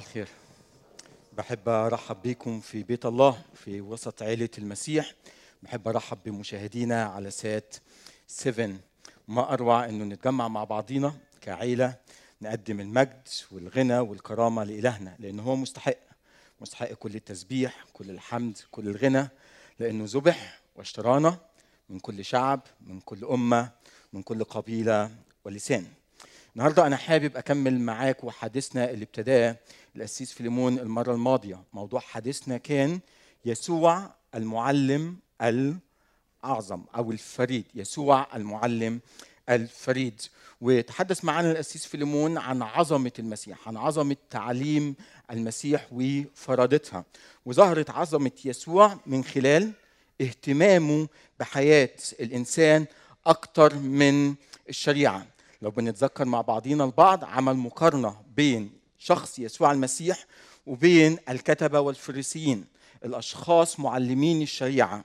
الخير. بحب أرحب بكم في بيت الله في وسط عيلة المسيح. بحب أرحب بمشاهدينا على سات 7 ما أروع إنه نتجمع مع بعضينا كعيلة نقدم المجد والغنى والكرامة لإلهنا لأنه هو مستحق. مستحق كل التسبيح كل الحمد كل الغنى لأنه ذبح واشترانا من كل شعب من كل أمة من كل قبيلة ولسان. النهارده أنا حابب أكمل معاكم حديثنا اللي ابتداه القسيس فيليمون المرة الماضية. موضوع حديثنا كان يسوع المعلم الأعظم أو الفريد. يسوع المعلم الفريد. وتحدث معنا القسيس فيليمون عن عظمة المسيح عن عظمة تعليم المسيح وفرادتها. وظهرت عظمة يسوع من خلال اهتمامه بحياة الإنسان أكتر من الشريعة. لو بنتذكر مع بعضينا البعض عمل مقارنة بين شخص يسوع المسيح وبين الكتبة والفريسيين الأشخاص معلمين الشريعة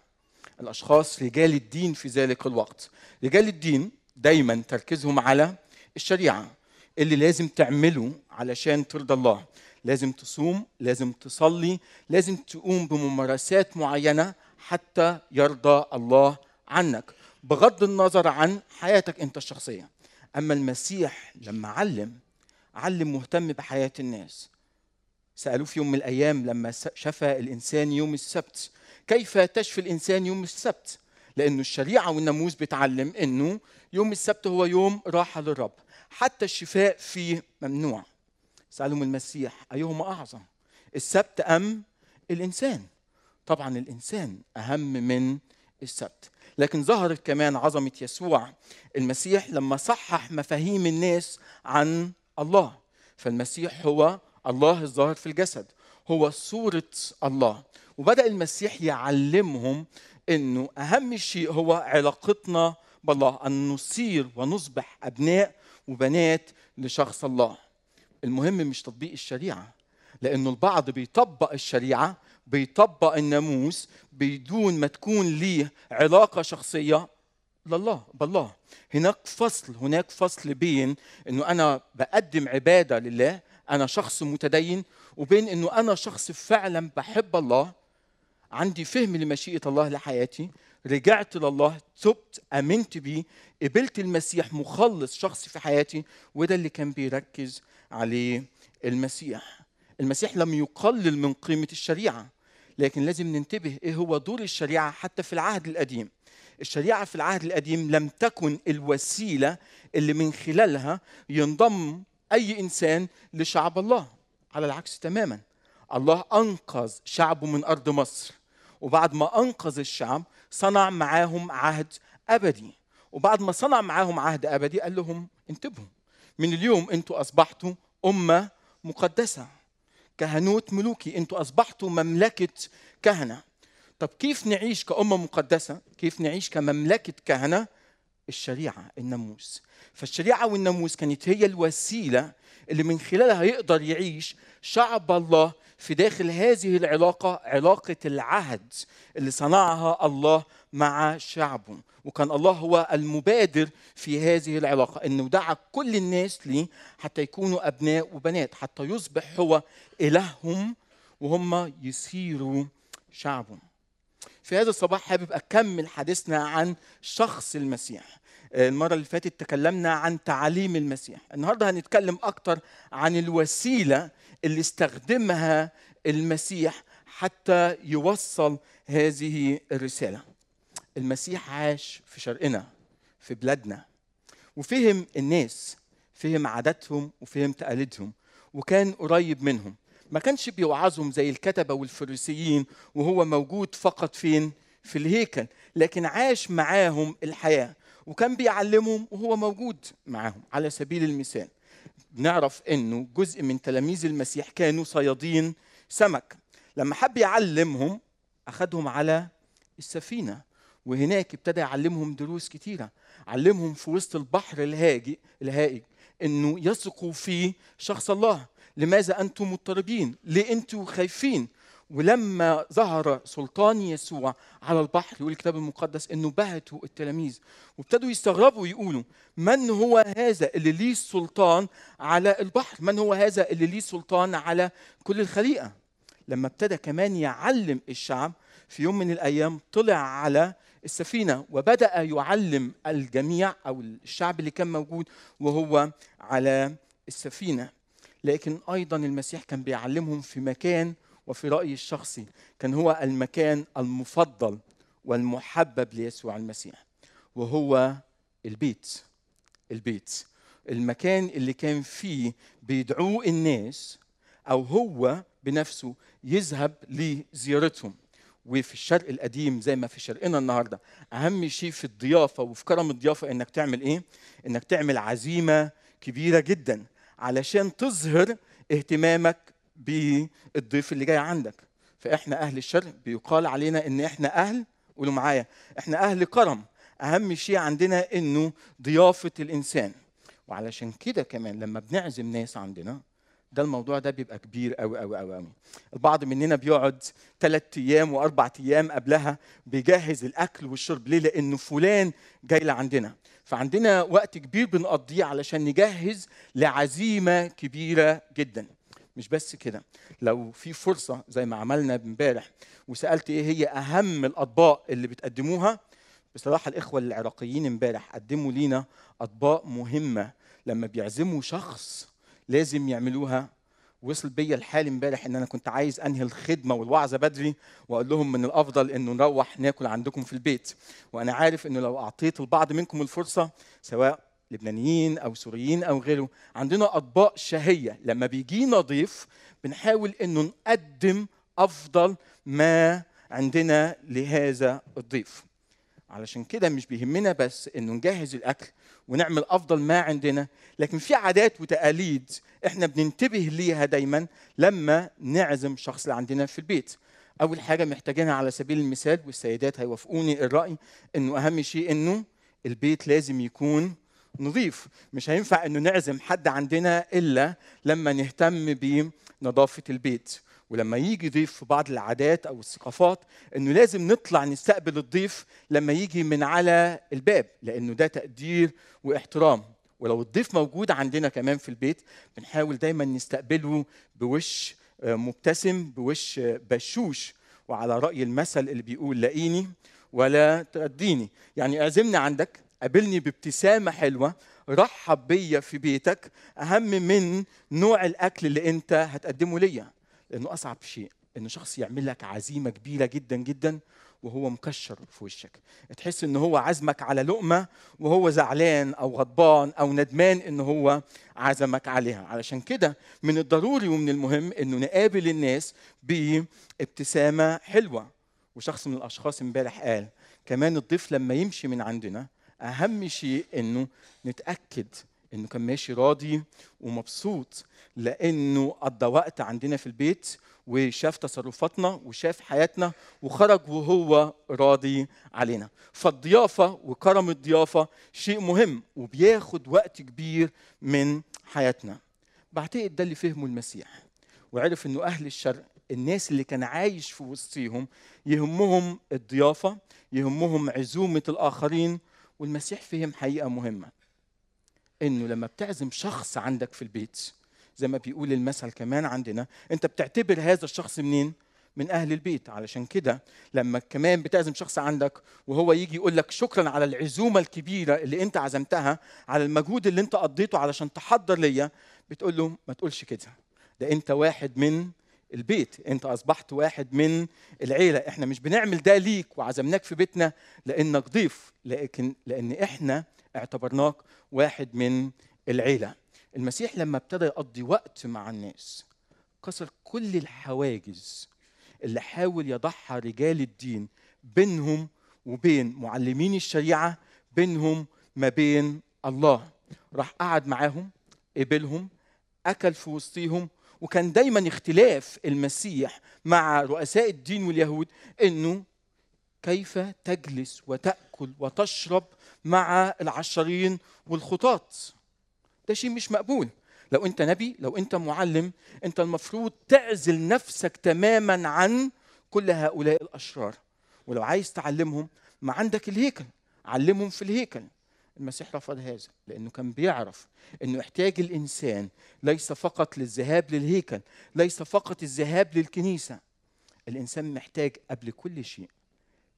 الأشخاص رجال الدين في ذلك الوقت. رجال الدين دايما تركيزهم على الشريعة اللي لازم تعمله علشان ترضى الله. لازم تصوم لازم تصلي لازم تقوم بممارسات معينة حتى يرضى الله عنك. بغض النظر عن حياتك انت الشخصية. أما المسيح لما علم علم مهتم بحياة الناس. سألوه في يوم من الأيام لما شفى الإنسان يوم السبت. كيف تشفي الإنسان يوم السبت؟ لأنه الشريعة والناموس بتعلم إنه يوم السبت هو يوم راحة للرب. حتى الشفاء فيه ممنوع. سألهم المسيح أيهما أعظم؟ السبت أم الإنسان؟ طبعا الإنسان أهم من السبت. لكن ظهرت كمان عظمة يسوع. المسيح لما صحح مفاهيم الناس عن الله. فالمسيح هو الله الظاهر في الجسد. هو صورة الله. وبدأ المسيح يعلمهم إنه أهم شيء هو علاقتنا بالله أن نصير ونصبح أبناء وبنات لشخص الله. المهم مش تطبيق الشريعة لأنه البعض بيطبق الشريعة بيطبق الناموس بدون ما تكون ليه علاقة شخصية. لله بالله. هناك فصل هناك فصل بين إنه أنا بقدم عبادة لله أنا شخص متدين وبين إنه أنا شخص فعلا بحب الله عندي فهم لمشيئة الله لحياتي رجعت لله تبت آمنت بيه قبلت المسيح مخلص شخصي في حياتي وده اللي كان بيركز عليه المسيح. المسيح لم يقلل من قيمة الشريعة لكن لازم ننتبه إيه هو دور الشريعة حتى في العهد القديم. الشريعة في العهد القديم لم تكن الوسيلة اللي من خلالها ينضم أي إنسان لشعب الله. على العكس تماما. الله أنقذ شعبه من أرض مصر. وبعد ما أنقذ الشعب صنع معاهم عهد أبدي. وبعد ما صنع معاهم عهد أبدي قال لهم انتبهوا. من اليوم أنتوا أصبحتوا أمة مقدسة. كهنوت ملوكي أنتوا أصبحتوا مملكة كهنة. طب كيف نعيش كأمة مقدسة؟ كيف نعيش كمملكة كهنة؟ الشريعة الناموس فالشريعة والناموس كانت هي الوسيلة اللي من خلالها يقدر يعيش شعب الله في داخل هذه العلاقة علاقة العهد اللي صنعها الله مع شعبه وكان الله هو المبادر في هذه العلاقة أنه دعا كل الناس ليه حتى يكونوا أبناء وبنات حتى يصبح هو إلههم وهم يصيروا شعبه في هذا الصباح حابب أكمل حديثنا عن شخص المسيح. المرة اللي فاتت تكلمنا عن تعاليم المسيح. النهاردة هنتكلم أكتر عن الوسيلة اللي استخدمها المسيح حتى يوصل هذه الرسالة. المسيح عاش في شرقنا في بلادنا وفهم الناس فهم عاداتهم وفهم تقاليدهم وكان قريب منهم. ما كانش بيوعظهم زي الكتبة والفريسيين وهو موجود فقط فين؟ في الهيكل لكن عاش معاهم الحياة وكان بيعلمهم وهو موجود معاهم على سبيل المثال. نعرف إنه جزء من تلاميذ المسيح كانوا صيادين سمك. لما حب يعلمهم اخذهم على السفينة وهناك ابتدى يعلمهم دروس كتيرة. علمهم في وسط البحر الهاجي الهائج إنه يثقوا في شخص الله. لماذا أنتم مضطربين؟ ليه أنتم خايفين؟ ولما ظهر سلطان يسوع على البحر يقول الكتاب المقدس إنه بهتوا التلاميذ وابتدوا يستغربوا يقولوا من هو هذا اللي ليه سلطان على البحر؟ من هو هذا اللي ليه سلطان على كل الخليقة؟ لما ابتدى كمان يعلم الشعب في يوم من الأيام طلع على السفينة وبدأ يعلم الجميع أو الشعب اللي كان موجود وهو على السفينة. لكن أيضا المسيح كان بيعلمهم في مكان وفي رأيي الشخصي كان هو المكان المفضل والمحبب ليسوع المسيح وهو البيت البيت. المكان اللي كان فيه بيدعوه الناس أو هو بنفسه يذهب لزيارتهم. وفي الشرق القديم زي ما في شرقنا النهارده أهم شيء في الضيافة وفي كرم الضيافة إنك تعمل إيه؟ إنك تعمل عزيمة كبيرة جدا. علشان تظهر اهتمامك بالضيف اللي جاي عندك. فإحنا أهل الشرق بيقال علينا إن إحنا أهل قولوا معايا إحنا أهل كرم. أهم شيء عندنا إنه ضيافة الإنسان. وعلشان كده كمان لما بنعزم ناس عندنا ده الموضوع ده بيبقى كبير قوي قوي قوي قوي البعض مننا بيقعد ثلاث أيام وأربع أيام قبلها بيجهز الأكل والشرب. ليه؟ لأنه فلان جاي لعندنا. فعندنا وقت كبير بنقضيه علشان نجهز لعزيمة كبيرة جدا. مش بس كده لو في فرصة زي ما عملنا امبارح وسألت إيه هي أهم الأطباق اللي بتقدموها بصراحة الإخوة العراقيين امبارح قدموا لينا أطباق مهمة. لما بيعزموا شخص لازم يعملوها وصل بيا الحال امبارح إن أنا كنت عايز أنهي الخدمة والوعظة بدري وأقول لهم من الأفضل إنه نروح ناكل عندكم في البيت. وأنا عارف إنه لو أعطيت البعض منكم الفرصة سواء لبنانيين أو سوريين أو غيره عندنا أطباق شهية. لما بيجينا ضيف بنحاول إنه نقدم أفضل ما عندنا لهذا الضيف. علشان كده مش بيهمنا بس إنه نجهز الأكل ونعمل أفضل ما عندنا لكن في عادات وتقاليد إحنا بننتبه ليها دايما لما نعزم شخص اللي عندنا في البيت. أول حاجة محتاجينها على سبيل المثال والسيدات هيوافقوني الرأي إنه أهم شيء إنه البيت لازم يكون نظيف. مش هينفع إنه نعزم حد عندنا إلا لما نهتم بنظافة البيت. ولما يجي ضيف في بعض العادات أو الثقافات إنه لازم نطلع نستقبل الضيف لما يجي من على الباب لأنه ده تقدير واحترام. ولو الضيف موجود عندنا كمان في البيت بنحاول دايما نستقبله بوش مبتسم بوش بشوش وعلى رأي المثل اللي بيقول لاقيني ولا ترديني. يعني أعزمني عندك قابلني بابتسامة حلوة رحب بيا في بيتك أهم من نوع الأكل اللي أنت هتقدمه ليا. لأنه أصعب شيء إنه شخص يعمل لك عزيمة كبيرة جدا جدا وهو مكشر في وشك. تحس ان هو عزمك على لقمة وهو زعلان أو غضبان أو ندمان ان هو عزمك عليها. علشان كده من الضروري ومن المهم إنه نقابل الناس بابتسامة حلوة. وشخص من الأشخاص إمبارح قال كمان الضيف لما يمشي من عندنا أهم شيء إنه نتأكد إنه كان ماشي راضي ومبسوط لأنه قضى وقت عندنا في البيت وشاف تصرفاتنا وشاف حياتنا وخرج وهو راضي علينا. فالضيافة وكرم الضيافة شيء مهم وبياخد وقت كبير من حياتنا. بعتقد ده اللي فهمه المسيح وعرف إنه أهل الشرق الناس اللي كان عايش في وسطيهم يهمهم الضيافة يهمهم عزومة الآخرين والمسيح فهم حقيقة مهمة. إنه لما بتعزم شخص عندك في البيت زي ما بيقول المثل كمان عندنا أنت بتعتبر هذا الشخص منين؟ من أهل البيت. علشان كده لما كمان بتعزم شخص عندك وهو يجي يقول لك شكرا على العزومة الكبيرة اللي أنت عزمتها على المجهود اللي أنت قضيته علشان تحضر ليا بتقول له ما تقولش كده. ده أنت واحد من البيت. انت اصبحت واحد من العيلة. إحنا مش بنعمل ده ليك وعزمناك في بيتنا لانك ضيف لكن لأن إحنا اعتبرناك واحد من العيلة. المسيح لما ابتدى يقضي وقت مع الناس كسر كل الحواجز اللي حاول يضعها رجال الدين بينهم وبين معلمين الشريعة بينهم ما بين الله. راح قعد معاهم قبلهم أكل في وسطيهم وكان دايما اختلاف المسيح مع رؤساء الدين واليهود إنه كيف تجلس وتأكل وتشرب مع العشرين والخطاة ده شيء مش مقبول. لو أنت نبي لو أنت معلم أنت المفروض تعزل نفسك تماما عن كل هؤلاء الأشرار. ولو عايز تعلمهم ما عندك الهيكل. علمهم في الهيكل. المسيح رفض هذا لأنه كان بيعرف إنه احتياج الإنسان ليس فقط للذهاب للهيكل ليس فقط الذهاب للكنيسة. الإنسان محتاج قبل كل شيء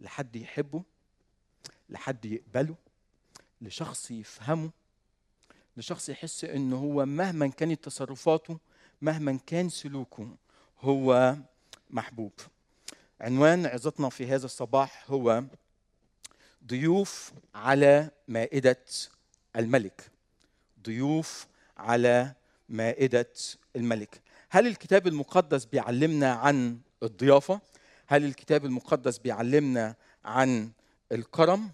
لحد يحبه لحد يقبله لشخص يفهمه لشخص يحس إنه هو مهما كانت تصرفاته مهما كان سلوكه هو محبوب. عنوان عظتنا في هذا الصباح هو ضيوف على مائدة الملك ضيوف على مائدة الملك هل الكتاب المقدس بيعلمنا عن الضيافة؟ هل الكتاب المقدس بيعلمنا عن الكرم؟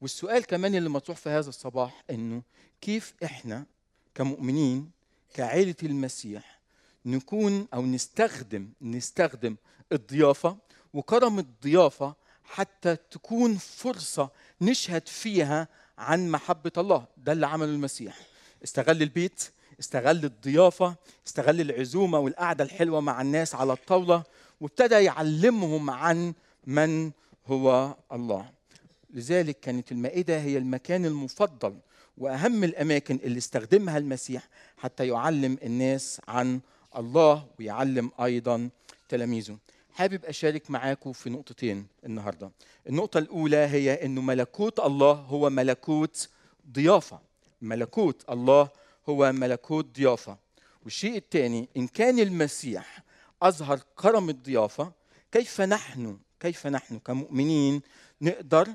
والسؤال كمان اللي مطروح في هذا الصباح إنه كيف إحنا كمؤمنين كعائلة المسيح نكون أو نستخدم نستخدم الضيافة وكرم الضيافة حتى تكون فرصة نشهد فيها عن محبة الله. ده اللي عمله المسيح. استغل البيت استغل الضيافة استغل العزومة والقعدة الحلوة مع الناس على الطاولة وابتدى يعلمهم عن من هو الله. لذلك كانت المائدة هي المكان المفضل وأهم الأماكن اللي استخدمها المسيح حتى يعلم الناس عن الله ويعلم أيضا تلاميذه. حابب أشارك معاكم في نقطتين النهاردة. النقطة الأولى هي أنه ملكوت الله هو ملكوت ضيافة. ملكوت الله هو ملكوت ضيافة. والشيء الثاني إن كان المسيح أظهر كرم الضيافة كيف نحن كيف نحن كمؤمنين نقدر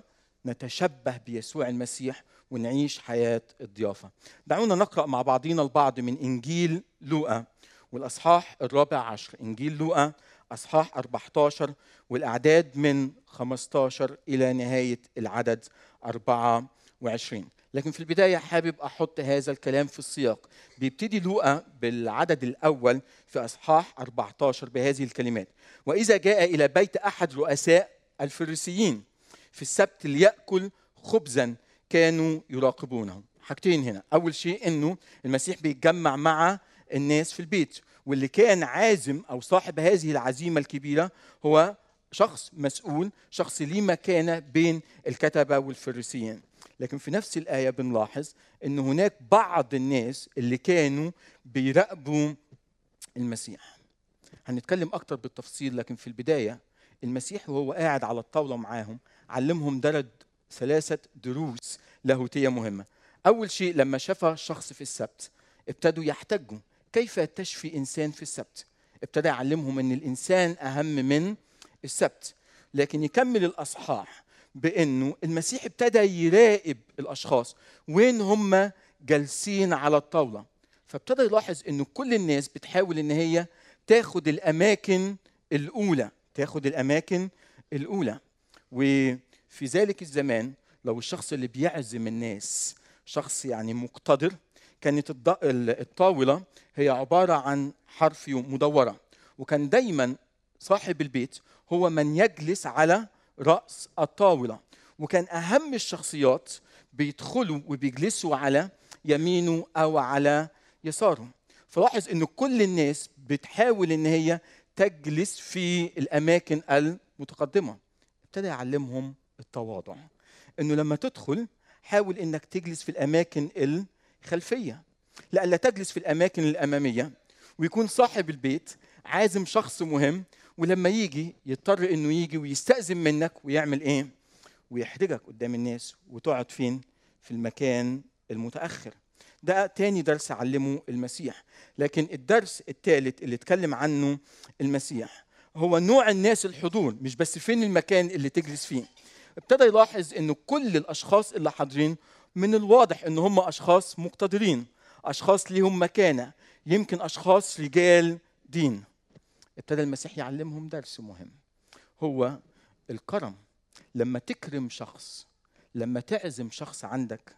نتشبه بيسوع المسيح ونعيش حياة الضيافة؟ دعونا نقرأ مع بعضنا البعض من إنجيل لوقا والأصحاح الرابع عشر. إنجيل لوقا أصحاح 14 والأعداد من 15 إلى نهاية العدد 24 لكن في البداية حابب أحط هذا الكلام في السياق. بيبتدي لوقا بالعدد الأول في أصحاح 14 بهذه الكلمات. وإذا جاء إلى بيت أحد رؤساء الفريسيين في السبت ليأكل خبزا كانوا يراقبونه. حاجتين هنا. أول شيء أنه المسيح بيتجمع مع الناس في البيت. واللي كان عازم أو صاحب هذه العزيمة الكبيرة هو شخص مسؤول شخص ليه مكانة بين الكتبة والفريسيين. لكن في نفس الآية بنلاحظ إن هناك بعض الناس اللي كانوا بيراقبوا المسيح. هنتكلم أكتر بالتفصيل لكن في البداية المسيح وهو قاعد على الطاولة معاهم علمهم درد ثلاثة دروس لاهوتيه مهمة. أول شيء لما شاف شخص في السبت ابتدوا يحتجوا. كيف تشفي إنسان في السبت؟ ابتدى يعلمهم إن الإنسان أهم من السبت. لكن يكمل الأصحاح بإنه المسيح ابتدى يراقب الأشخاص وين هم جالسين على الطاولة. فابتدى يلاحظ انه كل الناس بتحاول إن هي تاخد الأماكن الأولى تاخد الأماكن الأولى. وفي ذلك الزمان لو الشخص اللي بيعزم الناس شخص يعني مقتدر كانت الطاولة هي عبارة عن حرف مدورة وكان دايما صاحب البيت هو من يجلس على رأس الطاولة وكان أهم الشخصيات بيدخلوا وبيجلسوا على يمينه أو على يساره. فلاحظ انه كل الناس بتحاول إن هي تجلس في الأماكن المتقدمة. ابتدى يعلمهم التواضع. إنه لما تدخل حاول إنك تجلس في الأماكن الخلفيه لألا تجلس في الأماكن الأمامية ويكون صاحب البيت عازم شخص مهم ولما يجي يضطر إنه يجي ويستأذن منك ويعمل إيه؟ ويحرجك قدام الناس وتقعد فين؟ في المكان المتأخر. ده تاني درس علمه المسيح، لكن الدرس الثالث اللي اتكلم عنه المسيح هو نوع الناس الحضور مش بس فين المكان اللي تجلس فيه. ابتدى يلاحظ إنه كل الأشخاص اللي حاضرين من الواضح إن هم أشخاص مقتدرين أشخاص ليهم مكانة يمكن أشخاص رجال دين. ابتدى المسيح يعلمهم درس مهم. هو الكرم. لما تكرم شخص لما تعزم شخص عندك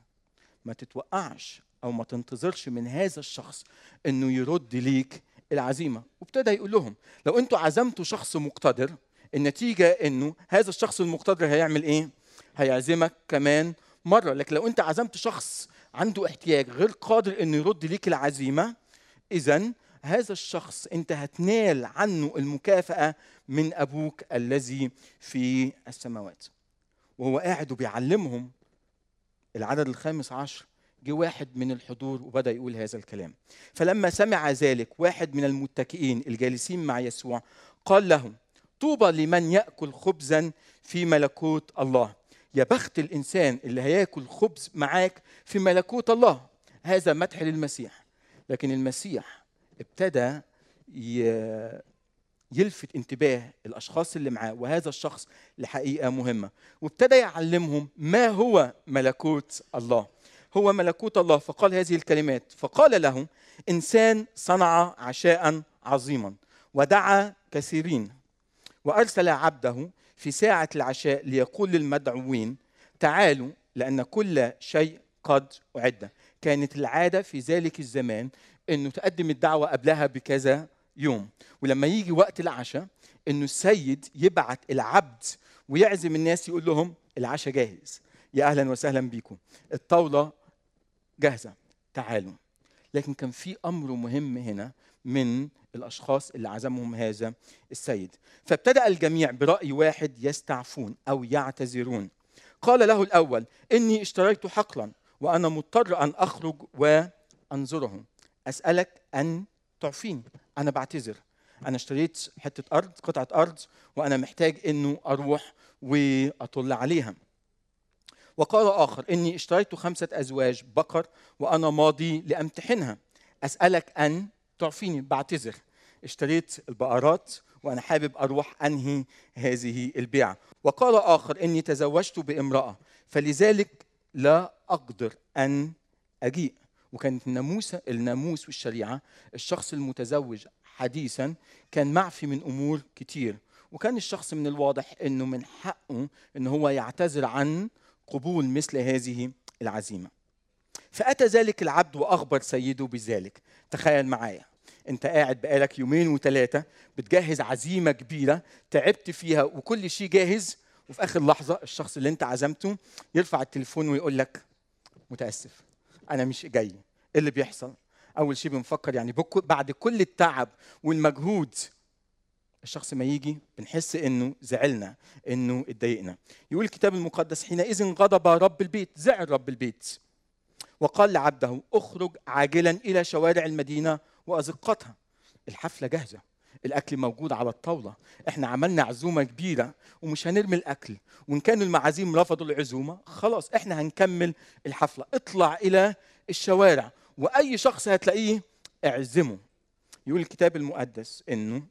ما تتوقعش أو ما تنتظرش من هذا الشخص إنه يرد ليك العزيمة. وابتدى يقول لهم لو أنتوا عزمتوا شخص مقتدر النتيجة إنه هذا الشخص المقتدر هيعمل إيه؟ هيعزمك كمان مرة لكن لو أنت عزمت شخص عنده احتياج غير قادر انه يرد ليك العزيمة اذا هذا الشخص أنت هتنال عنه المكافأة من أبوك الذي في السماوات. وهو قاعد وبيعلمهم. العدد الخامس عشر جه واحد من الحضور وبدأ يقول هذا الكلام. فلما سمع ذلك واحد من المتكئين الجالسين مع يسوع قال لهم طوبى لمن يأكل خبزا في ملكوت الله. يا بخت الإنسان اللي هياكل خبز معاك في ملكوت الله. هذا مدح للمسيح. لكن المسيح ابتدى يلفت انتباه الأشخاص اللي معاه وهذا الشخص لحقيقة مهمة. وابتدى يعلمهم ما هو ملكوت الله. هو ملكوت الله فقال هذه الكلمات. فقال له إنسان صنع عشاء عظيما ودعا كثيرين وأرسل عبده في ساعة العشاء ليقول للمدعوين تعالوا لأن كل شيء قد أعد. كانت العادة في ذلك الزمان إنه تقدم الدعوة قبلها بكذا يوم. ولما يجي وقت العشاء إنه السيد يبعت العبد ويعزم الناس يقول لهم العشاء جاهز يا أهلا وسهلا بيكم الطاولة جاهزة تعالوا. لكن كان في أمر مهم هنا من الأشخاص اللي عزمهم هذا السيد. فابتدأ الجميع برأي واحد يستعفون أو يعتذرون. قال له الأول إني اشتريت حقلا وأنا مضطر أن أخرج وانظره أسألك أن تعفيني أنا بعتذر. أنا اشتريت حتة أرض قطعة أرض وأنا محتاج إنه أروح وأطل عليها. وقال آخر إني اشتريت خمسة أزواج بقر وأنا ماضي لأمتحنها. أسألك أن تعفيني. بعتذر. اشتريت البقرات وأنا حابب أروح أنهي هذه البيعة. وقال آخر إني تزوجت بامرأة فلذلك لا أقدر أن أجيء. وكانت الناموس الناموس والشريعه الشخص المتزوج حديثا كان معفي من أمور كتير. وكان الشخص من الواضح إنه من حقه إن هو يعتذر عن قبول مثل هذه العزيمة. فأتى ذلك العبد وأخبر سيده بذلك. تخيل معايا. انت قاعد بقالك يومين وثلاثه بتجهز عزيمة كبيرة تعبت فيها وكل شيء جاهز وفي آخر لحظة الشخص اللي انت عزمته يرفع التليفون ويقول لك متأسف أنا مش جاي. إيه اللي بيحصل؟ أول شيء بنفكر يعني بعد كل التعب والمجهود الشخص ما يجي بنحس إنه زعلنا إنه اتضايقنا. يقول الكتاب المقدس حينئذ غضب رب البيت زعل رب البيت وقال لعبده اخرج عاجلا إلى شوارع المدينة وأزقتها. الحفلة جاهزة. الأكل موجود على الطاولة. إحنا عملنا عزومة كبيرة ومش هنرمي الأكل. وإن كانوا المعازيم رفضوا العزومة خلاص إحنا هنكمل الحفلة. اطلع إلى الشوارع. وأي شخص هتلاقيه اعزمه. يقول الكتاب المقدس إنه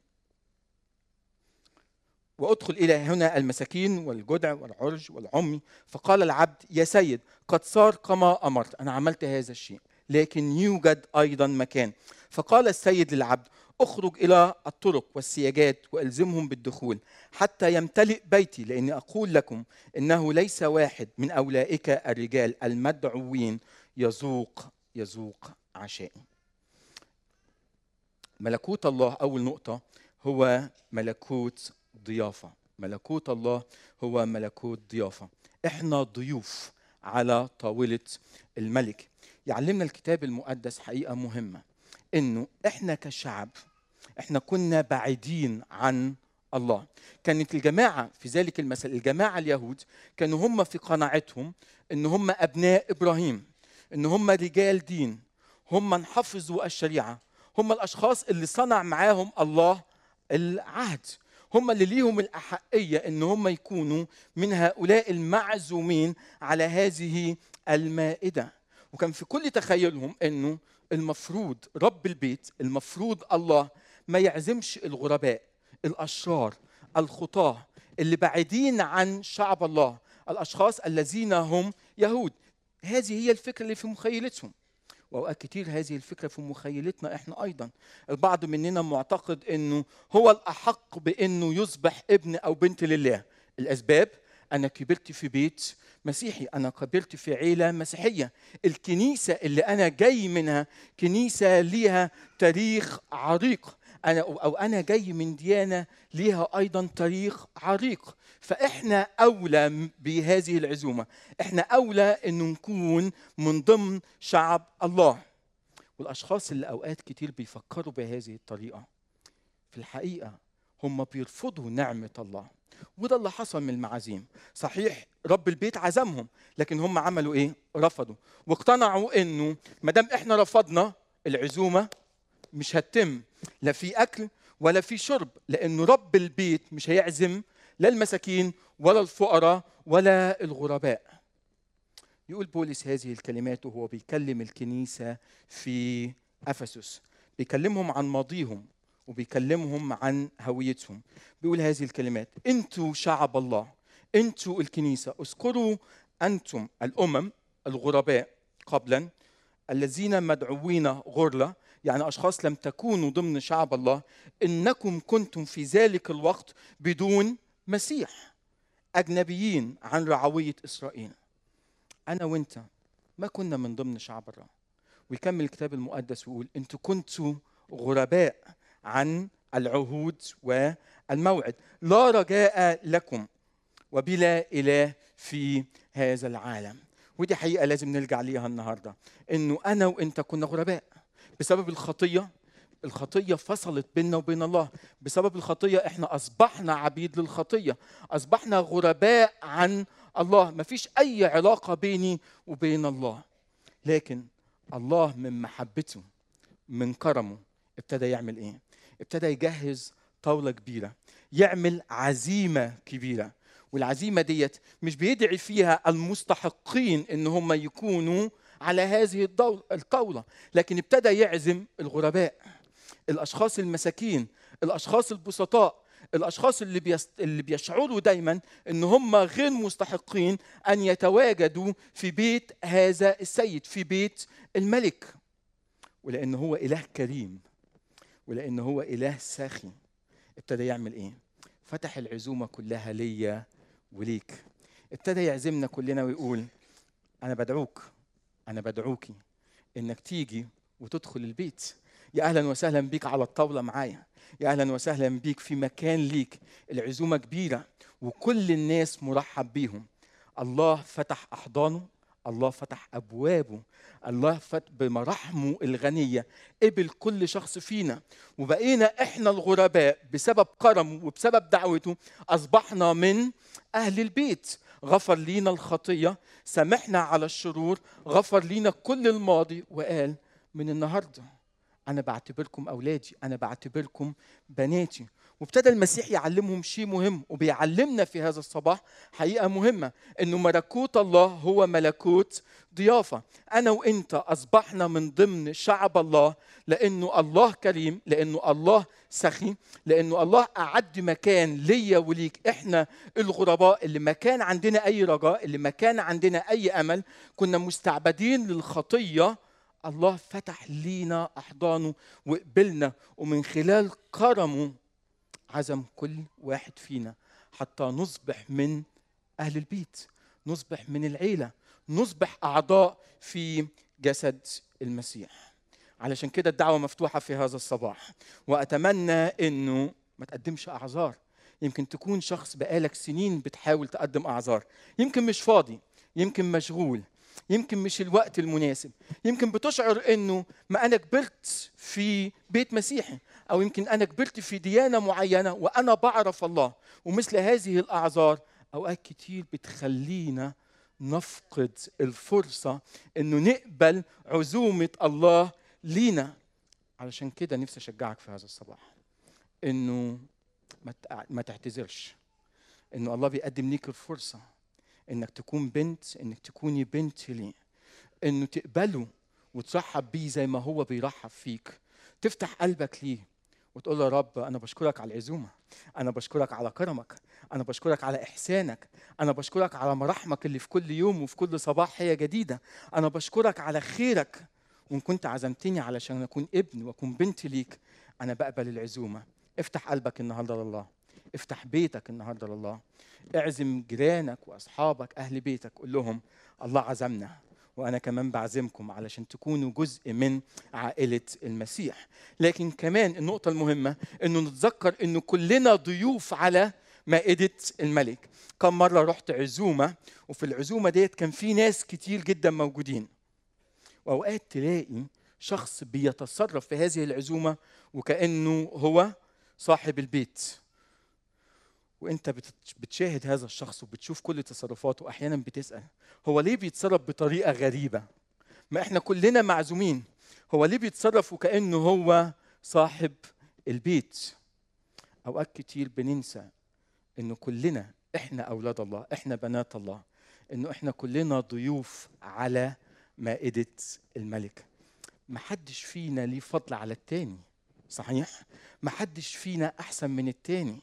وأدخل إلى هنا المساكين والجدع والعرج والعمي. فقال العبد يا سيد قد صار كما أمرت. أنا عملت هذا الشيء. لكن يوجد أيضا مكان. فقال السيد للعبد اخرج إلى الطرق والسياجات وألزمهم بالدخول حتى يمتلئ بيتي لأني أقول لكم إنه ليس واحد من أولئك الرجال المدعوين. يذوق يذوق عشائي ملكوت الله أول نقطة هو ملكوت ضيافة. ملكوت الله هو ملكوت ضيافة. إحنا ضيوف على طاولة الملك. يعلمنا الكتاب المقدس حقيقة مهمة. إنه إحنا كشعب إحنا كنا بعيدين عن الله. كانت الجماعة في ذلك المثل الجماعة اليهود كانوا هم في قناعتهم إن هم أبناء إبراهيم إن هم رجال دين هم من حفظوا الشريعة هم الأشخاص اللي صنع معاهم الله العهد هم اللي ليهم الأحقية إن هم يكونوا من هؤلاء المعزومين على هذه المائدة. وكان في كل تخيلهم إنه المفروض رب البيت المفروض الله ما يعزمش الغرباء الأشرار الخطاة اللي بعيدين عن شعب الله الأشخاص الذين هم يهود. هذه هي الفكرة اللي في مخيلتهم. وأوقات كتير هذه الفكرة في مخيلتنا إحنا أيضا. البعض مننا معتقد إنه هو الأحق بإنه يصبح ابن أو بنت لله. الأسباب؟ أنا كبرت في بيت مسيحي أنا كبرت في عيلة مسيحية. الكنيسة اللي أنا جاي منها كنيسة ليها تاريخ عريق. أنا أو أنا جاي من ديانة ليها أيضا تاريخ عريق. فإحنا أولى بهذه العزومة. إحنا أولى انه نكون من ضمن شعب الله. والأشخاص اللي أوقات كتير بيفكروا بهذه الطريقة في الحقيقة هم بيرفضوا نعمة الله. وده اللي حصل من المعازيم. صحيح رب البيت عزمهم لكن هم عملوا إيه؟ رفضوا. واقتنعوا إنه ما دام إحنا رفضنا العزومة مش هتتم. لا في أكل ولا في شرب لأنه رب البيت مش هيعزم لا المساكين ولا الفقراء ولا الغرباء. يقول بولس هذه الكلمات وهو بيكلم الكنيسة في أفسس. بيكلمهم عن ماضيهم. وبيكلمهم عن هويتهم. بيقول هذه الكلمات أنتوا شعب الله أنتوا الكنيسة اذكروا أنتم الأمم الغرباء قبلا الذين مدعوين غرله يعني أشخاص لم تكونوا ضمن شعب الله إنكم كنتم في ذلك الوقت بدون مسيح أجنبيين عن رعوية إسرائيل. أنا وأنت ما كنا من ضمن شعب الله. ويكمل الكتاب المقدس ويقول أنتوا كنتوا غرباء عن العهود والموعد. لا رجاء لكم وبلا إله في هذا العالم. ودي حقيقة لازم نرجع ليها النهارده. إنه أنا وانت كنا غرباء. بسبب الخطية الخطية فصلت بيننا وبين الله. بسبب الخطية إحنا أصبحنا عبيد للخطية. أصبحنا غرباء عن الله. ما فيش أي علاقة بيني وبين الله. لكن الله من محبته من كرمه ابتدى يعمل إيه؟ ابتدى يجهز طاولة كبيرة يعمل عزيمة كبيرة. والعزيمة ديت مش بيدعي فيها المستحقين إن هم يكونوا على هذه الطاولة لكن ابتدى يعزم الغرباء الأشخاص المساكين الأشخاص البسطاء الأشخاص اللي بيست... اللي بيشعروا دايما إن هم غير مستحقين أن يتواجدوا في بيت هذا السيد في بيت الملك. ولأن هو إله كريم. ولأن هو إله ساخي ابتدى يعمل إيه؟ فتح العزومة كلها ليا وليك. ابتدى يعزمنا كلنا ويقول أنا بدعوك أنا بدعوكي إنك تيجي وتدخل البيت. يا أهلا وسهلا بيك على الطاولة معايا. يا أهلا وسهلا بيك في مكان ليك. العزومة كبيرة وكل الناس مرحب بيهم. الله فتح أحضانه الله فتح أبوابه الله فتح بمراحمه الغنية قبل كل شخص فينا. وبقينا إحنا الغرباء بسبب كرمه وبسبب دعوته أصبحنا من أهل البيت. غفر لينا الخطية سامحنا على الشرور غفر لينا كل الماضي. وقال من النهارده أنا بعتبركم أولادي أنا بعتبركم بناتي. وابتدى المسيح يعلمهم شيء مهم وبيعلمنا في هذا الصباح حقيقة مهمة إنه ملكوت الله هو ملكوت ضيافة. أنا وإنت أصبحنا من ضمن شعب الله لأنه الله كريم لأنه الله سخي لأنه الله أعد مكان ليا وليك. إحنا الغرباء اللي ما كان عندنا أي رجاء اللي ما كان عندنا أي أمل كنا مستعبدين للخطية. الله فتح لينا أحضانه وقبلنا ومن خلال كرمه عزم كل واحد فينا حتى نصبح من أهل البيت نصبح من العيلة نصبح أعضاء في جسد المسيح. علشان كده الدعوة مفتوحة في هذا الصباح. وأتمنى إنه ما تقدمش أعذار. يمكن تكون شخص بقالك سنين بتحاول تقدم أعذار. يمكن مش فاضي يمكن مشغول. يمكن مش الوقت المناسب. يمكن بتشعر إنه ما أنا كبرت في بيت مسيحي أو يمكن أنا كبرت في ديانة معينة وأنا بعرف الله. ومثل هذه الأعذار أوقات كتير بتخلينا نفقد الفرصة إنه نقبل عزومة الله لينا. علشان كده نفسي أشجعك في هذا الصباح. إنه ما تعتذرش إنه الله بيقدم ليك الفرصة. إنك تكون بنت إنك تكوني بنت ليه إنه تقبله وترحب بيه زي ما هو بيرحب فيك. تفتح قلبك ليه وتقول له يا رب أنا بشكرك على العزومة أنا بشكرك على كرمك أنا بشكرك على إحسانك أنا بشكرك على مراحمك اللي في كل يوم وفي كل صباح هي جديدة. أنا بشكرك على خيرك. وإن كنت عزمتني علشان أكون ابن وأكون بنت ليك أنا بقبل العزومة. افتح قلبك النهارده لله. افتح بيتك النهارده لله. اعزم جيرانك واصحابك أهل بيتك. قول لهم الله عزمنا وأنا كمان بعزمكم علشان تكونوا جزء من عائلة المسيح. لكن كمان النقطة المهمة إنه نتذكر إنه كلنا ضيوف على مائدة الملك. كم مرة رحت عزومة وفي العزومة ديت كان في ناس كتير جدا موجودين. وأوقات تلاقي شخص بيتصرف في هذه العزومة وكأنه هو صاحب البيت. وانت بتشاهد هذا الشخص وبتشوف كل تصرفاته أحيانا بتسأل هو ليه بيتصرف بطريقة غريبة؟ ما إحنا كلنا معزومين هو ليه بيتصرف وكأنه هو صاحب البيت؟ أوقات كتير بننسى انه كلنا إحنا أولاد الله إحنا بنات الله إنه إحنا كلنا ضيوف على مائدة الملك. محدش فينا ليه فضل على التاني صحيح؟ محدش فينا أحسن من التاني.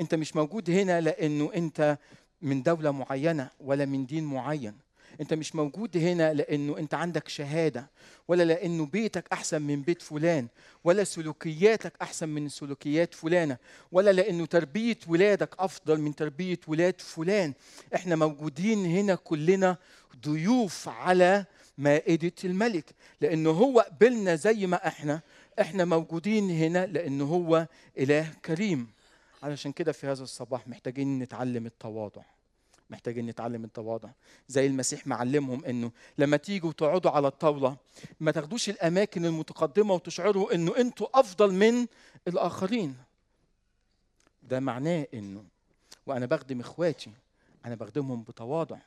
انت مش موجود هنا لأنه انت من دولة معينة ولا من دين معين. انت مش موجود هنا لأنه انت عندك شهادة ولا لأنه بيتك احسن من بيت فلان ولا سلوكياتك احسن من سلوكيات فلانة ولا لأنه تربية ولادك افضل من تربية ولاد فلان. إحنا موجودين هنا كلنا ضيوف على مائدة الملك. لأنه هو قبلنا زي ما إحنا إحنا موجودين هنا لأنه هو إله كريم. علشان كده في هذا الصباح محتاجين نتعلم التواضع. محتاجين نتعلم التواضع. زي المسيح معلمهم إنه لما تيجوا تقعدوا على الطاولة ما تاخدوش الأماكن المتقدمة وتشعروا إنه أنتوا أفضل من الآخرين. ده معناه إنه وأنا بخدم إخواتي أنا بخدمهم بتواضع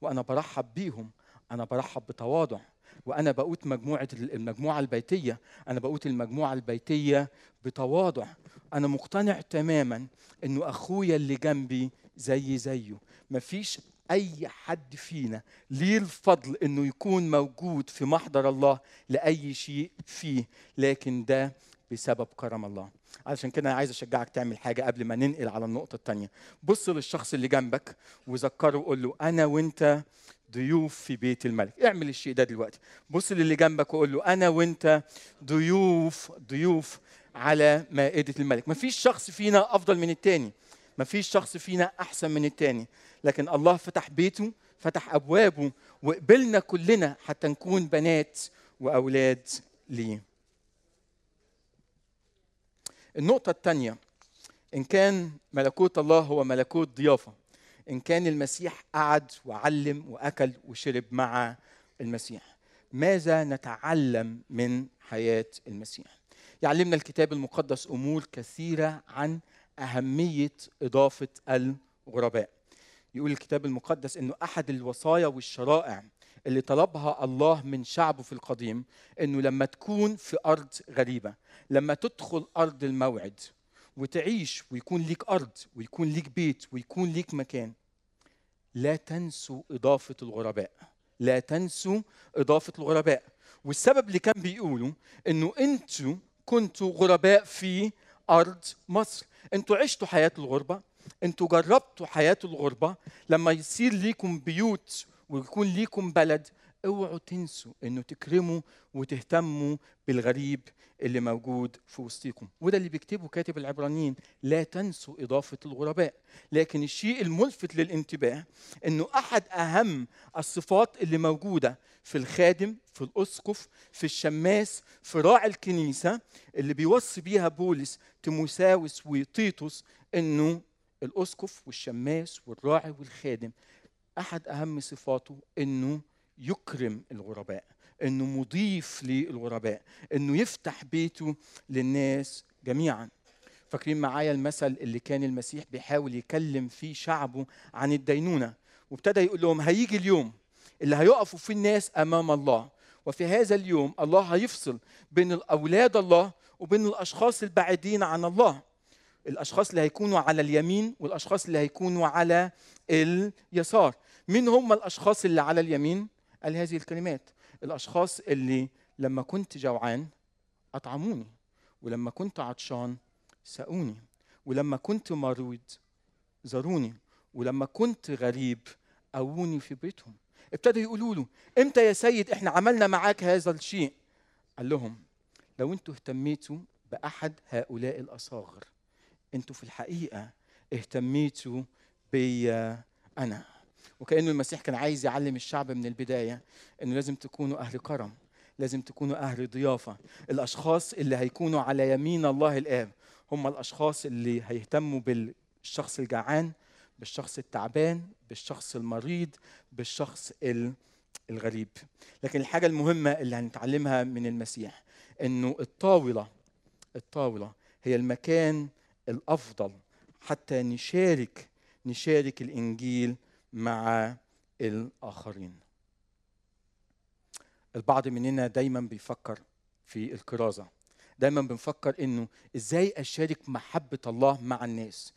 وأنا برحب بيهم أنا برحب بتواضع. وأنا بقوت مجموعة المجموعة البيتية. أنا بقوت المجموعة البيتية بتواضع. أنا مقتنع تماما إنه أخويا اللي جنبي زي زيه. مفيش أي حد فينا ليه الفضل إنه يكون موجود في محضر الله لأي شيء فيه لكن ده بسبب كرم الله. علشان كده أنا عايز أشجعك تعمل حاجة قبل ما ننقل على النقطة الثانية بص للشخص اللي جنبك وذكره وقول له أنا وأنت ضيوف في بيت الملك. اعمل الشيء ده دلوقتي. بص للي جنبك وقول له أنا وأنت ضيوف ضيوف على مائدة الملك. مفيش شخص فينا أفضل من التاني. مفيش شخص فينا أحسن من التاني. لكن الله فتح بيته فتح أبوابه وقبلنا كلنا حتى نكون بنات وأولاد ليه. النقطة الثانية إن كان ملكوت الله هو ملكوت ضيافة. إن كان المسيح قعد وعلم وأكل وشرب مع المسيح. ماذا نتعلم من حياة المسيح؟ يعلمنا الكتاب المقدس أمور كثيرة عن أهمية إضافة الغرباء. يقول الكتاب المقدس أنه أحد الوصايا والشرائع اللي طلبها الله من شعبه في القديم أنه لما تكون في أرض غريبة لما تدخل أرض الموعد وتعيش ويكون ليك أرض ويكون ليك بيت ويكون ليك مكان. لا تنسوا إضافة الغرباء. لا تنسوا إضافة الغرباء. والسبب اللي كان بيقولوا إنه أنتوا كنتوا غرباء في أرض مصر. أنتوا عشتوا حياة الغربة. أنتوا جربتوا حياة الغربة. لما يصير ليكم بيوت ويكون ليكم بلد اوعوا تنسوا انه تكرموا وتهتموا بالغريب اللي موجود في وسطكم وده اللي بيكتبه كاتب العبرانيين لا تنسوا إضافة الغرباء. لكن الشيء الملفت للانتباه إنه أحد أهم الصفات اللي موجودة في الخادم في الأسقف في الشماس في راعي الكنيسة اللي بيوصي بيها بولس تيموساوس وتيتوس إنه الأسقف والشماس والراعي والخادم. أحد أهم صفاته إنه يكرم الغرباء إنه مضيف للغرباء إنه يفتح بيته للناس جميعا. فاكرين معايا المثل اللي كان المسيح بيحاول يكلم فيه شعبه عن الدينونة؟ وابتدى يقول لهم هيجي اليوم اللي هيقفوا فيه الناس أمام الله. وفي هذا اليوم الله هيفصل بين الأولاد الله وبين الأشخاص البعيدين عن الله. الأشخاص اللي هيكونوا على اليمين والأشخاص اللي هيكونوا على اليسار. مين هم الأشخاص اللي على اليمين؟ قال هذه الكلمات. الأشخاص اللي لما كنت جوعان أطعموني ولما كنت عطشان سقوني ولما كنت مريض زاروني ولما كنت غريب قووني في بيتهم. ابتدوا يقولوا له إمتى يا سيد إحنا عملنا معاك هذا الشيء؟ قال لهم لو أنتوا اهتميتوا بأحد هؤلاء الأصاغر أنتوا في الحقيقة اهتميتوا بيا أنا. وكأنه المسيح كان عايز يعلم الشعب من البداية إنه لازم تكونوا أهل كرم لازم تكونوا أهل ضيافة. الأشخاص اللي هيكونوا على يمين الله الآب هم الأشخاص اللي هيهتموا بالشخص الجعان بالشخص التعبان بالشخص المريض بالشخص الغريب. لكن الحاجة المهمة اللي هنتعلمها من المسيح إنه الطاولة الطاولة هي المكان الأفضل حتى نشارك نشارك الإنجيل مع الآخرين. البعض مننا دايما بيفكر في الكرازة. دايما بنفكر إنه إزاي أشارك محبة الله مع الناس.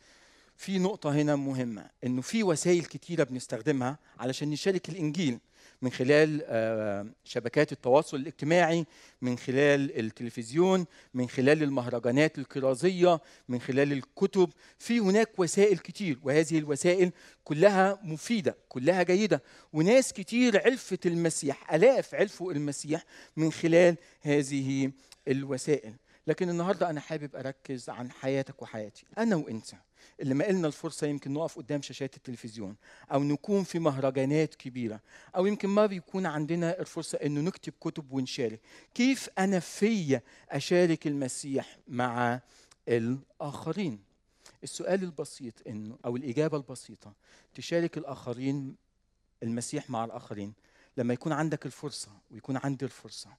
في نقطة هنا مهمة إنه في وسائل كتيرة بنستخدمها علشان نشارك الإنجيل. من خلال آه، شبكات التواصل الاجتماعي من خلال التلفزيون من خلال المهرجانات الكرازية من خلال الكتب. في هناك وسائل كتير وهذه الوسائل كلها مفيدة كلها جيدة. وناس كتير عرفت المسيح ألاف عرفوا المسيح من خلال هذه الوسائل. لكن النهاردة أنا حابب أركز عن حياتك وحياتي أنا وإنت. اللي ما لنا الفرصة يمكن نقف قدام شاشات التلفزيون أو نكون في مهرجانات كبيرة أو يمكن ما بيكون عندنا الفرصة إنه نكتب كتب ونشارك. كيف أنا فيا أشارك المسيح مع الآخرين؟ السؤال البسيط إنه أو الإجابة البسيطة تشارك الآخرين المسيح مع الآخرين لما يكون عندك الفرصة ويكون عندي الفرصة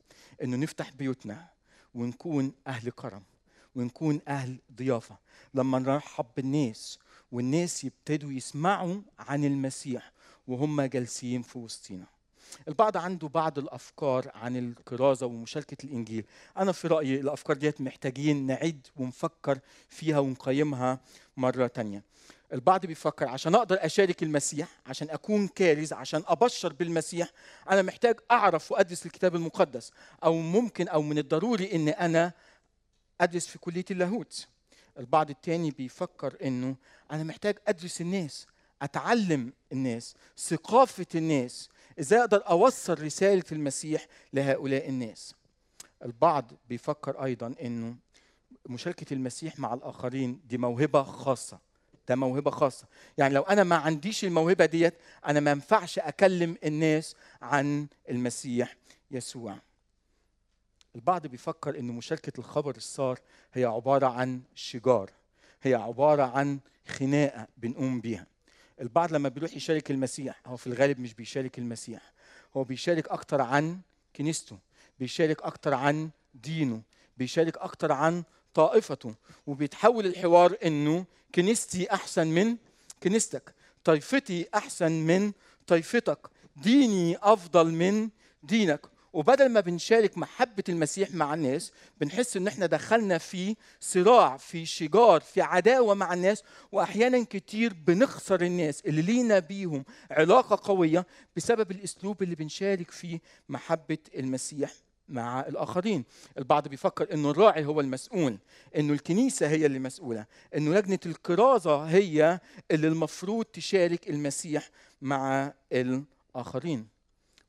إنه نفتح بيوتنا ونكون أهل كرم. ونكون أهل ضيافة. لما نرحب بالناس والناس يبتدوا يسمعوا عن المسيح وهم جالسين في وسطينا. البعض عنده بعض الأفكار عن الكرازة ومشاركة الإنجيل. أنا في رأيي الأفكار ديت محتاجين نعيد ونفكر فيها ونقيمها مرة تانية. البعض بيفكر عشان أقدر أشارك المسيح عشان أكون كارز عشان أبشر بالمسيح أنا محتاج أعرف وأدرس الكتاب المقدس. أو ممكن أو من الضروري إن أنا أدرس في كلية اللاهوت. البعض التاني بيفكر إنه أنا محتاج أدرس الناس أتعلم الناس ثقافة الناس إزاي أقدر أوصل رسالة المسيح لهؤلاء الناس. البعض بيفكر أيضا إنه مشاركة المسيح مع الآخرين دي موهبة خاصة. ده موهبة خاصة. يعني لو أنا ما عنديش الموهبة ديت أنا ما ينفعش أكلم الناس عن المسيح يسوع. البعض بيفكر إن مشاركة الخبر السار هي عبارة عن شجار هي عبارة عن خناقة بنقوم بيها. البعض لما بيروح يشارك المسيح هو في الغالب مش بيشارك المسيح هو بيشارك أكتر عن كنيسته بيشارك أكتر عن دينه بيشارك أكتر عن طائفته وبيتحول الحوار إنه كنيستي أحسن من كنيستك طائفتي أحسن من طائفتك ديني أفضل من دينك. وبدل ما بنشارك محبة المسيح مع الناس بنحس إن إحنا دخلنا في صراع في شجار في عداوة مع الناس واحيانا كتير بنخسر الناس اللي لينا بيهم علاقة قوية بسبب الأسلوب اللي بنشارك فيه محبة المسيح مع الآخرين. البعض بيفكر إنه الراعي هو المسؤول إنه الكنيسة هي اللي مسؤولة إنه لجنة الكرازه هي اللي المفروض تشارك المسيح مع الآخرين.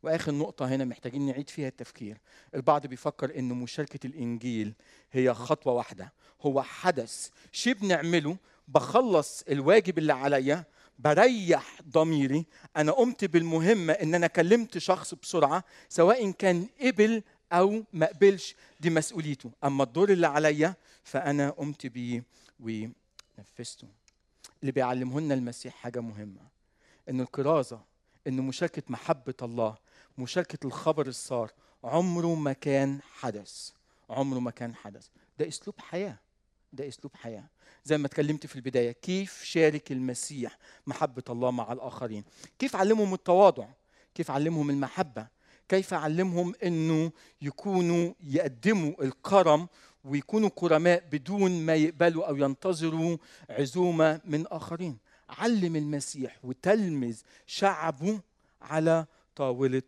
وآخر نقطة هنا محتاجين نعيد فيها التفكير. البعض بيفكر إن مشاركة الإنجيل هي خطوة واحدة. هو حدث شيء بنعمله بخلص الواجب اللي عليا بريح ضميري. أنا قمت بالمهمة إن أنا كلمت شخص بسرعة سواء كان قبل أو ما قبلش. دي مسؤوليته. أما الدور اللي عليا فأنا قمت بيه ونفذته. اللي بيعلمه لنا المسيح حاجة مهمة إن الكرازه إن مشاركة محبة الله مشاركة الخبر الصار. عمره ما كان حدث. عمره ما كان حدث. ده أسلوب حياة. ده أسلوب حياة. زي ما اتكلمت في البداية كيف شارك المسيح محبة الله مع الآخرين؟ كيف علمهم التواضع؟ كيف علمهم المحبة؟ كيف علمهم إنه يكونوا يقدموا الكرم ويكونوا كرماء بدون ما يقبلوا أو ينتظروا عزومة من آخرين؟ علم المسيح وتلمذ شعبه على طاولة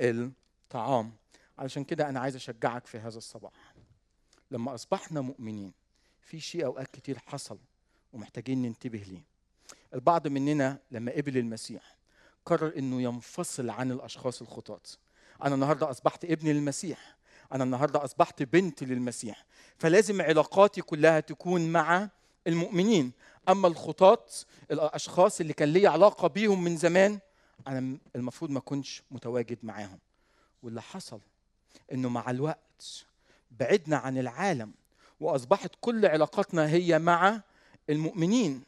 الطعام. علشان كده أنا عايز أشجعك في هذا الصباح. لما أصبحنا مؤمنين في شيء أوقات كتير حصل ومحتاجين ننتبه ليه. البعض مننا لما قبل المسيح قرر إنه ينفصل عن الأشخاص الخطاة. أنا النهارده أصبحت ابن للمسيح أنا النهارده أصبحت بنت للمسيح. فلازم علاقاتي كلها تكون مع المؤمنين. أما الخطاة الأشخاص اللي كان لي علاقة بيهم من زمان أنا المفروض ما أكونش متواجد معاهم. واللي حصل إنه مع الوقت بعدنا عن العالم وأصبحت كل علاقاتنا هي مع المؤمنين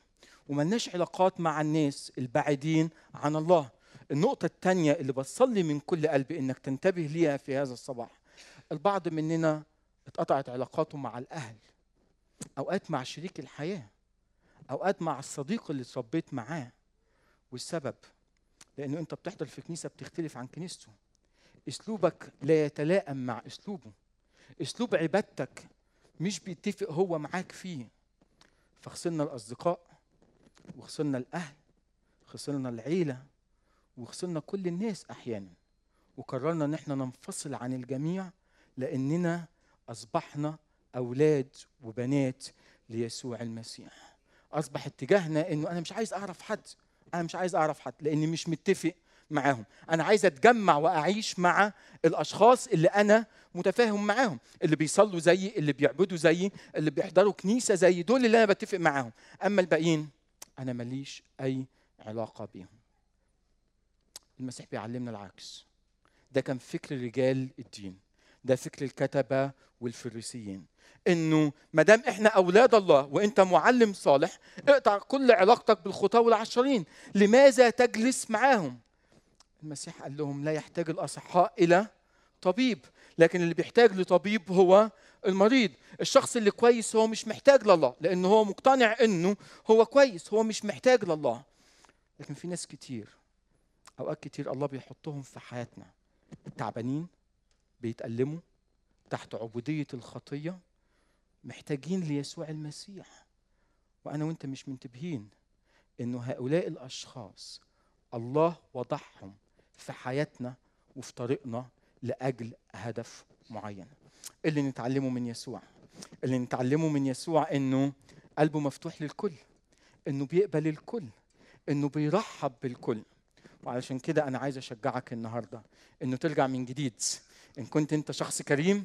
وملناش علاقات مع الناس البعيدين عن الله. النقطة الثانية اللي بصلي من كل قلبي إنك تنتبه ليها في هذا الصباح. البعض مننا اتقطعت علاقاته مع الأهل أوقات مع شريك الحياة أوقات مع الصديق اللي اتربيت معاه. والسبب لأنه أنت بتحضر في كنيسة بتختلف عن كنيسته. أسلوبك لا يتلائم مع أسلوبه. أسلوب عبادتك مش بيتفق هو معاك فيه. فخسرنا الأصدقاء وخسرنا الأهل خسرنا العيلة وخسرنا كل الناس أحيانا. وقررنا إن إحنا ننفصل عن الجميع لأننا أصبحنا أولاد وبنات ليسوع المسيح. أصبح اتجاهنا إنه أنا مش عايز أعرف حد. أنا مش عايز أعرف حد لأني مش متفق معاهم. أنا عايز أتجمع وأعيش مع الأشخاص اللي أنا متفاهم معاهم اللي بيصلوا زيي اللي بيعبدوا زيي اللي بيحضروا كنيسة زيي دول اللي أنا بتفق معاهم. أما الباقيين أنا ماليش أي علاقة بيهم. المسيح بيعلمنا العكس. ده كان فكر رجال الدين. ده فكر الكتبة والفريسيين. إنه ما دام إحنا أولاد الله وإنت معلم صالح اقطع كل علاقتك بالخطاة والعشرين. لماذا تجلس معاهم؟ المسيح قال لهم لا يحتاج الأصحاء إلى طبيب لكن اللي بيحتاج لطبيب هو المريض. الشخص اللي كويس هو مش محتاج لله لأنه هو مقتنع إنه هو كويس هو مش محتاج لله. لكن في ناس كتير أوقات كتير الله بيحطهم في حياتنا. تعبانين بيتألموا تحت عبودية الخطية محتاجين ليسوع المسيح. وأنا وأنت مش منتبهين إنه هؤلاء الأشخاص الله وضعهم في حياتنا وفي طريقنا لأجل هدف معين. اللي نتعلمه من يسوع اللي نتعلمه من يسوع إنه قلبه مفتوح للكل إنه بيقبل الكل إنه بيرحب بالكل. وعلشان كده أنا عايز أشجعك النهاردة إنه ترجع من جديد. إن كنت أنت شخص كريم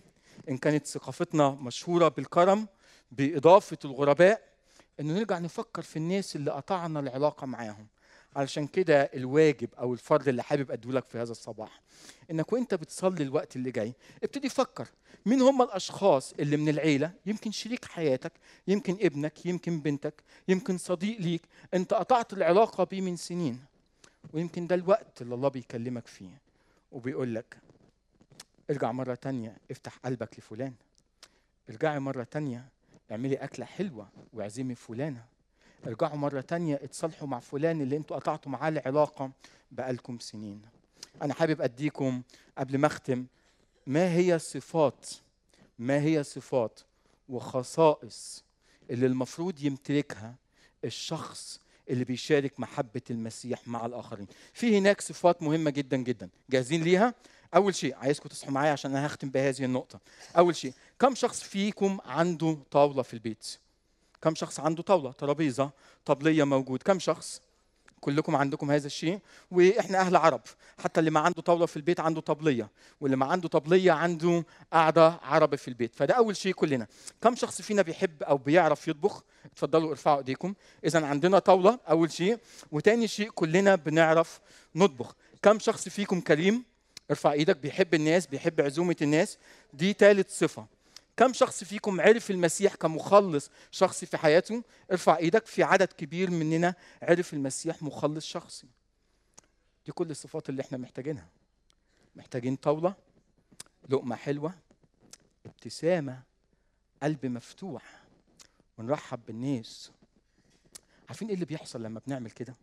إن كانت ثقافتنا مشهورة بالكرم بإضافة الغرباء إنه نرجع نفكر في الناس اللي قطعنا العلاقة معاهم. علشان كده الواجب أو الفرض اللي حابب ادولك في هذا الصباح إنك وأنت بتصلي الوقت اللي جاي ابتدي فكر مين هم الأشخاص اللي من العيلة يمكن شريك حياتك يمكن ابنك يمكن بنتك يمكن صديق ليك أنت قطعت العلاقة بيه من سنين. ويمكن ده الوقت اللي الله بيكلمك فيه. وبيقول لك ارجع مرة تانية افتح قلبك لفلان. ارجعي مرة تانية اعملي أكلة حلوة واعزمي فلانة. ارجعوا مرة تانية اتصالحوا مع فلان اللي أنتوا قطعتوا معاه العلاقة بقالكم سنين. أنا حابب أديكم قبل ما أختم ما هي صفات ما هي صفات وخصائص اللي المفروض يمتلكها الشخص اللي بيشارك محبة المسيح مع الآخرين. في هناك صفات مهمة جدا جدا. جاهزين ليها؟ أول شيء عايزكم تصحوا معايا عشان أنا هختم بهذه النقطة. أول شيء كم شخص فيكم عنده طاولة في البيت؟ كم شخص عنده طاولة؟ ترابيزة طبلية موجود. كم شخص؟ كلكم عندكم هذا الشيء وإحنا أهل عرب. حتى اللي ما عنده طاولة في البيت عنده طبلية واللي ما عنده طبلية عنده قعده عربي في البيت. فده أول شيء كلنا. كم شخص فينا بيحب أو بيعرف يطبخ؟ اتفضلوا ارفعوا إيديكم. إذا عندنا طاولة أول شيء. وتاني شيء كلنا بنعرف نطبخ. كم شخص فيكم كريم؟ ارفع إيدك. بيحب الناس بيحب عزومة الناس. دي ثالث صفة. كم شخص فيكم عرف المسيح كمخلص شخصي في حياته؟ ارفع إيدك في عدد كبير مننا عرف المسيح مخلص شخصي. دي كل الصفات اللي إحنا محتاجينها. محتاجين طاولة لقمة حلوة ابتسامة قلب مفتوح ونرحب بالناس. عارفين إيه اللي بيحصل لما بنعمل كده؟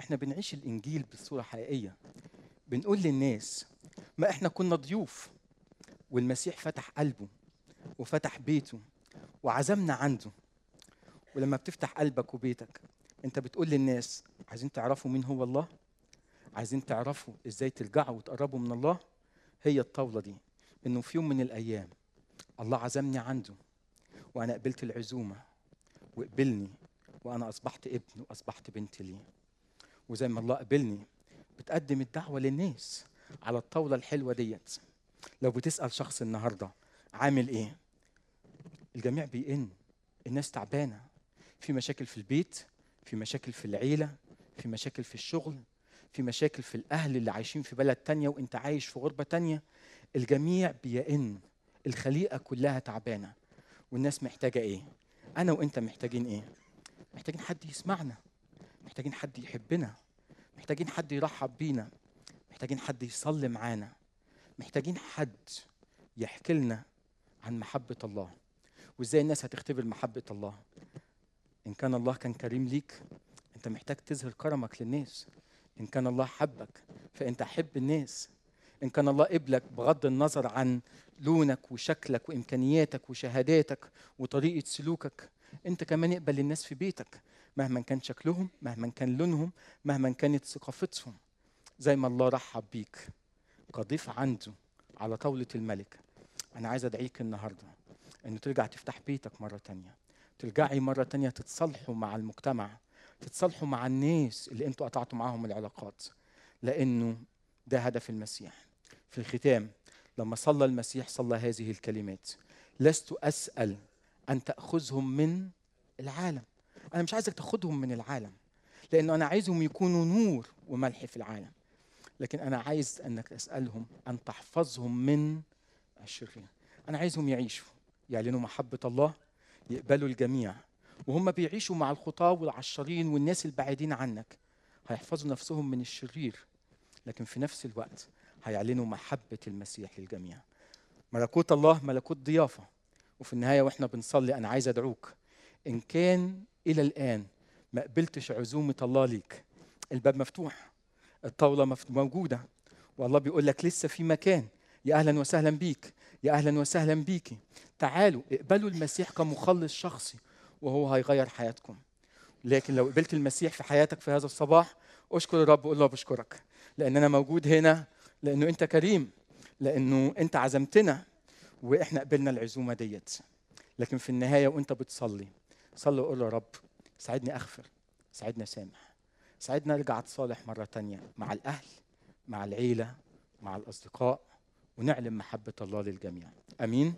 إحنا بنعيش الإنجيل بصورة حقيقية. بنقول للناس ما إحنا كنا ضيوف والمسيح فتح قلبه. وفتح بيته وعزمنا عنده. ولما بتفتح قلبك وبيتك انت بتقول للناس عايزين تعرفوا مين هو الله؟ عايزين تعرفوا إزاي ترجعوا وتقربوا من الله؟ هي الطاولة دي. انه في يوم من الأيام الله عزمني عنده وأنا قبلت العزومة وقبلني وأنا أصبحت ابن وأصبحت بنت ليه. وزي ما الله قبلني بتقدم الدعوة للناس على الطاولة الحلوة ديت. لو بتسأل شخص النهارده عامل إيه؟ الجميع بيئن. الناس تعبانة. في مشاكل في البيت في مشاكل في العيلة في مشاكل في الشغل في مشاكل في الأهل اللي عايشين في بلد تانية وأنت عايش في غربة تانية. الجميع بيئن. الخليقة كلها تعبانة. والناس محتاجة إيه؟ أنا وأنت محتاجين إيه؟ محتاجين حد يسمعنا. محتاجين حد يحبنا. محتاجين حد يرحب بينا. محتاجين حد يصلي معانا. محتاجين حد يحكي لنا عن محبة الله. وإزاي الناس هتختبر محبة الله؟ إن كان الله كان كريم ليك أنت محتاج تظهر كرمك للناس. إن كان الله حبك فأنت حب الناس. إن كان الله قبلك بغض النظر عن لونك وشكلك وإمكانياتك وشهاداتك وطريقة سلوكك أنت كمان اقبل الناس في بيتك مهما كان شكلهم مهما كان لونهم مهما كانت ثقافتهم. زي ما الله رحب بيك كضيف عنده على طاولة الملك. أنا عايز أدعيك النهاردة إنه ترجع تفتح بيتك مرة تانية. ترجعي مرة تانية تتصالحوا مع المجتمع تتصالحوا مع الناس اللي أنتوا قطعتوا معاهم العلاقات لأنه ده هدف المسيح. في الختام لما صلى المسيح صلى هذه الكلمات لست أسأل أن تأخذهم من العالم. أنا مش عايزك تاخدهم من العالم لأنه أنا عايزهم يكونوا نور وملح في العالم. لكن أنا عايز أنك أسألهم أن تحفظهم من الشرير أنا عايزهم يعيشوا يعلنوا محبة الله يقبلوا الجميع. وهم بيعيشوا مع الخطاة والعشرين والناس البعيدين عنك. هيحفظوا نفسهم من الشرير لكن في نفس الوقت هيعلنوا محبة المسيح للجميع. ملكوت الله ملكوت ضيافة. وفي النهاية وإحنا بنصلي أنا عايز أدعوك. إن كان إلى الآن ما قبلتش عزومة الله ليك. الباب مفتوح الطاولة موجودة. والله بيقول لك لسه في مكان. يا أهلا وسهلا بيك يا أهلا وسهلا بيكي تعالوا اقبلوا المسيح كمخلص شخصي وهو هيغير حياتكم. لكن لو قبلت المسيح في حياتك في هذا الصباح أشكر الرب وقول له بشكرك لأن أنا موجود هنا لأنه أنت كريم لأنه أنت عزمتنا وإحنا قبلنا العزومة ديت. لكن في النهاية وأنت بتصلي صلي وقول له يا رب ساعدني أغفر ساعدني أسامح ساعدني أرجع أتصالح مرة تانية مع الأهل مع العيلة مع الأصدقاء. ونعلم محبة الله للجميع. آمين.